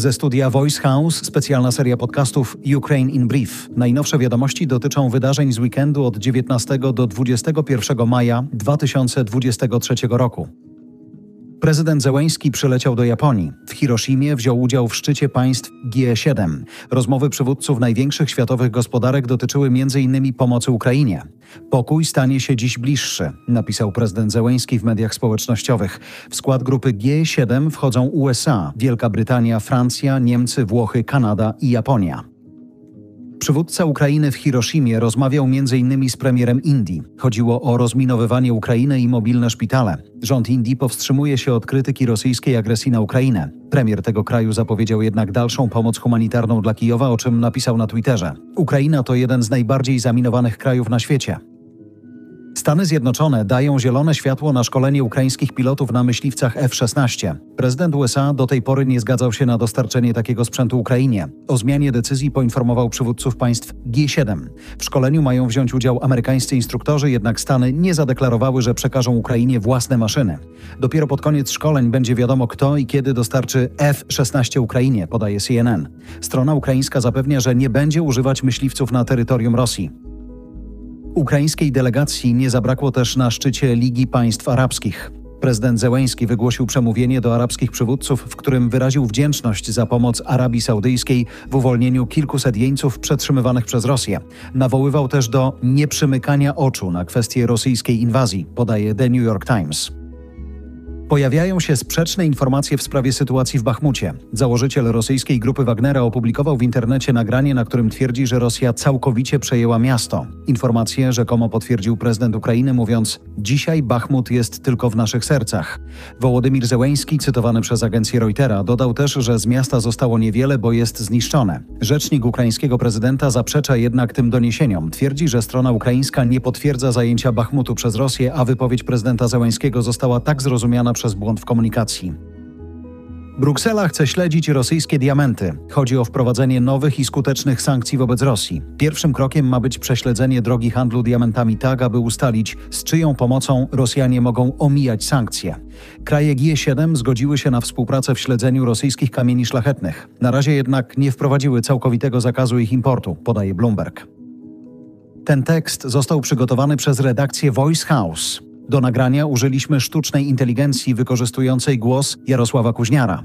Ze studia Voice House specjalna seria podcastów Ukraine in Brief. Najnowsze wiadomości dotyczą wydarzeń z weekendu od 19 do 21 maja 2023 roku. Prezydent Zełęński przyleciał do Japonii. W Hiroshimie wziął udział w szczycie państw G7. Rozmowy przywódców największych światowych gospodarek dotyczyły m.in. pomocy Ukrainie. Pokój stanie się dziś bliższy, napisał prezydent Zełęński w mediach społecznościowych. W skład grupy G7 wchodzą USA, Wielka Brytania, Francja, Niemcy, Włochy, Kanada i Japonia. Przywódca Ukrainy w Hiroshimie rozmawiał m.in. z premierem Indii. Chodziło o rozminowywanie Ukrainy i mobilne szpitale. Rząd Indii powstrzymuje się od krytyki rosyjskiej agresji na Ukrainę. Premier tego kraju zapowiedział jednak dalszą pomoc humanitarną dla Kijowa, o czym napisał na Twitterze. Ukraina to jeden z najbardziej zaminowanych krajów na świecie. Stany Zjednoczone dają zielone światło na szkolenie ukraińskich pilotów na myśliwcach F-16. Prezydent USA do tej pory nie zgadzał się na dostarczenie takiego sprzętu Ukrainie. O zmianie decyzji poinformował przywódców państw G7. W szkoleniu mają wziąć udział amerykańscy instruktorzy, jednak Stany nie zadeklarowały, że przekażą Ukrainie własne maszyny. Dopiero pod koniec szkoleń będzie wiadomo, kto i kiedy dostarczy F-16 Ukrainie, podaje CNN. Strona ukraińska zapewnia, że nie będzie używać myśliwców na terytorium Rosji. Ukraińskiej delegacji nie zabrakło też na szczycie Ligi Państw Arabskich. Prezydent Zełęński wygłosił przemówienie do arabskich przywódców, w którym wyraził wdzięczność za pomoc Arabii Saudyjskiej w uwolnieniu kilkuset jeńców przetrzymywanych przez Rosję. Nawoływał też do nieprzymykania oczu na kwestię rosyjskiej inwazji, podaje The New York Times. Pojawiają się sprzeczne informacje w sprawie sytuacji w Bachmucie. Założyciel rosyjskiej grupy Wagnera opublikował w internecie nagranie, na którym twierdzi, że Rosja całkowicie przejęła miasto. Informacje rzekomo potwierdził prezydent Ukrainy, mówiąc: Dzisiaj Bachmut jest tylko w naszych sercach. Wołodymir Zełeński, cytowany przez agencję Reutera, dodał też, że z miasta zostało niewiele, bo jest zniszczone. Rzecznik ukraińskiego prezydenta zaprzecza jednak tym doniesieniom. Twierdzi, że strona ukraińska nie potwierdza zajęcia Bachmutu przez Rosję, a wypowiedź prezydenta Zełeńskiego została tak zrozumiana przez błąd w komunikacji. Bruksela chce śledzić rosyjskie diamenty. Chodzi o wprowadzenie nowych i skutecznych sankcji wobec Rosji. Pierwszym krokiem ma być prześledzenie drogi handlu diamentami tak, aby ustalić, z czyją pomocą Rosjanie mogą omijać sankcje. Kraje G7 zgodziły się na współpracę w śledzeniu rosyjskich kamieni szlachetnych. Na razie jednak nie wprowadziły całkowitego zakazu ich importu, podaje Bloomberg. Ten tekst został przygotowany przez redakcję Voice House. Do nagrania użyliśmy sztucznej inteligencji wykorzystującej głos Jarosława Kuźniara.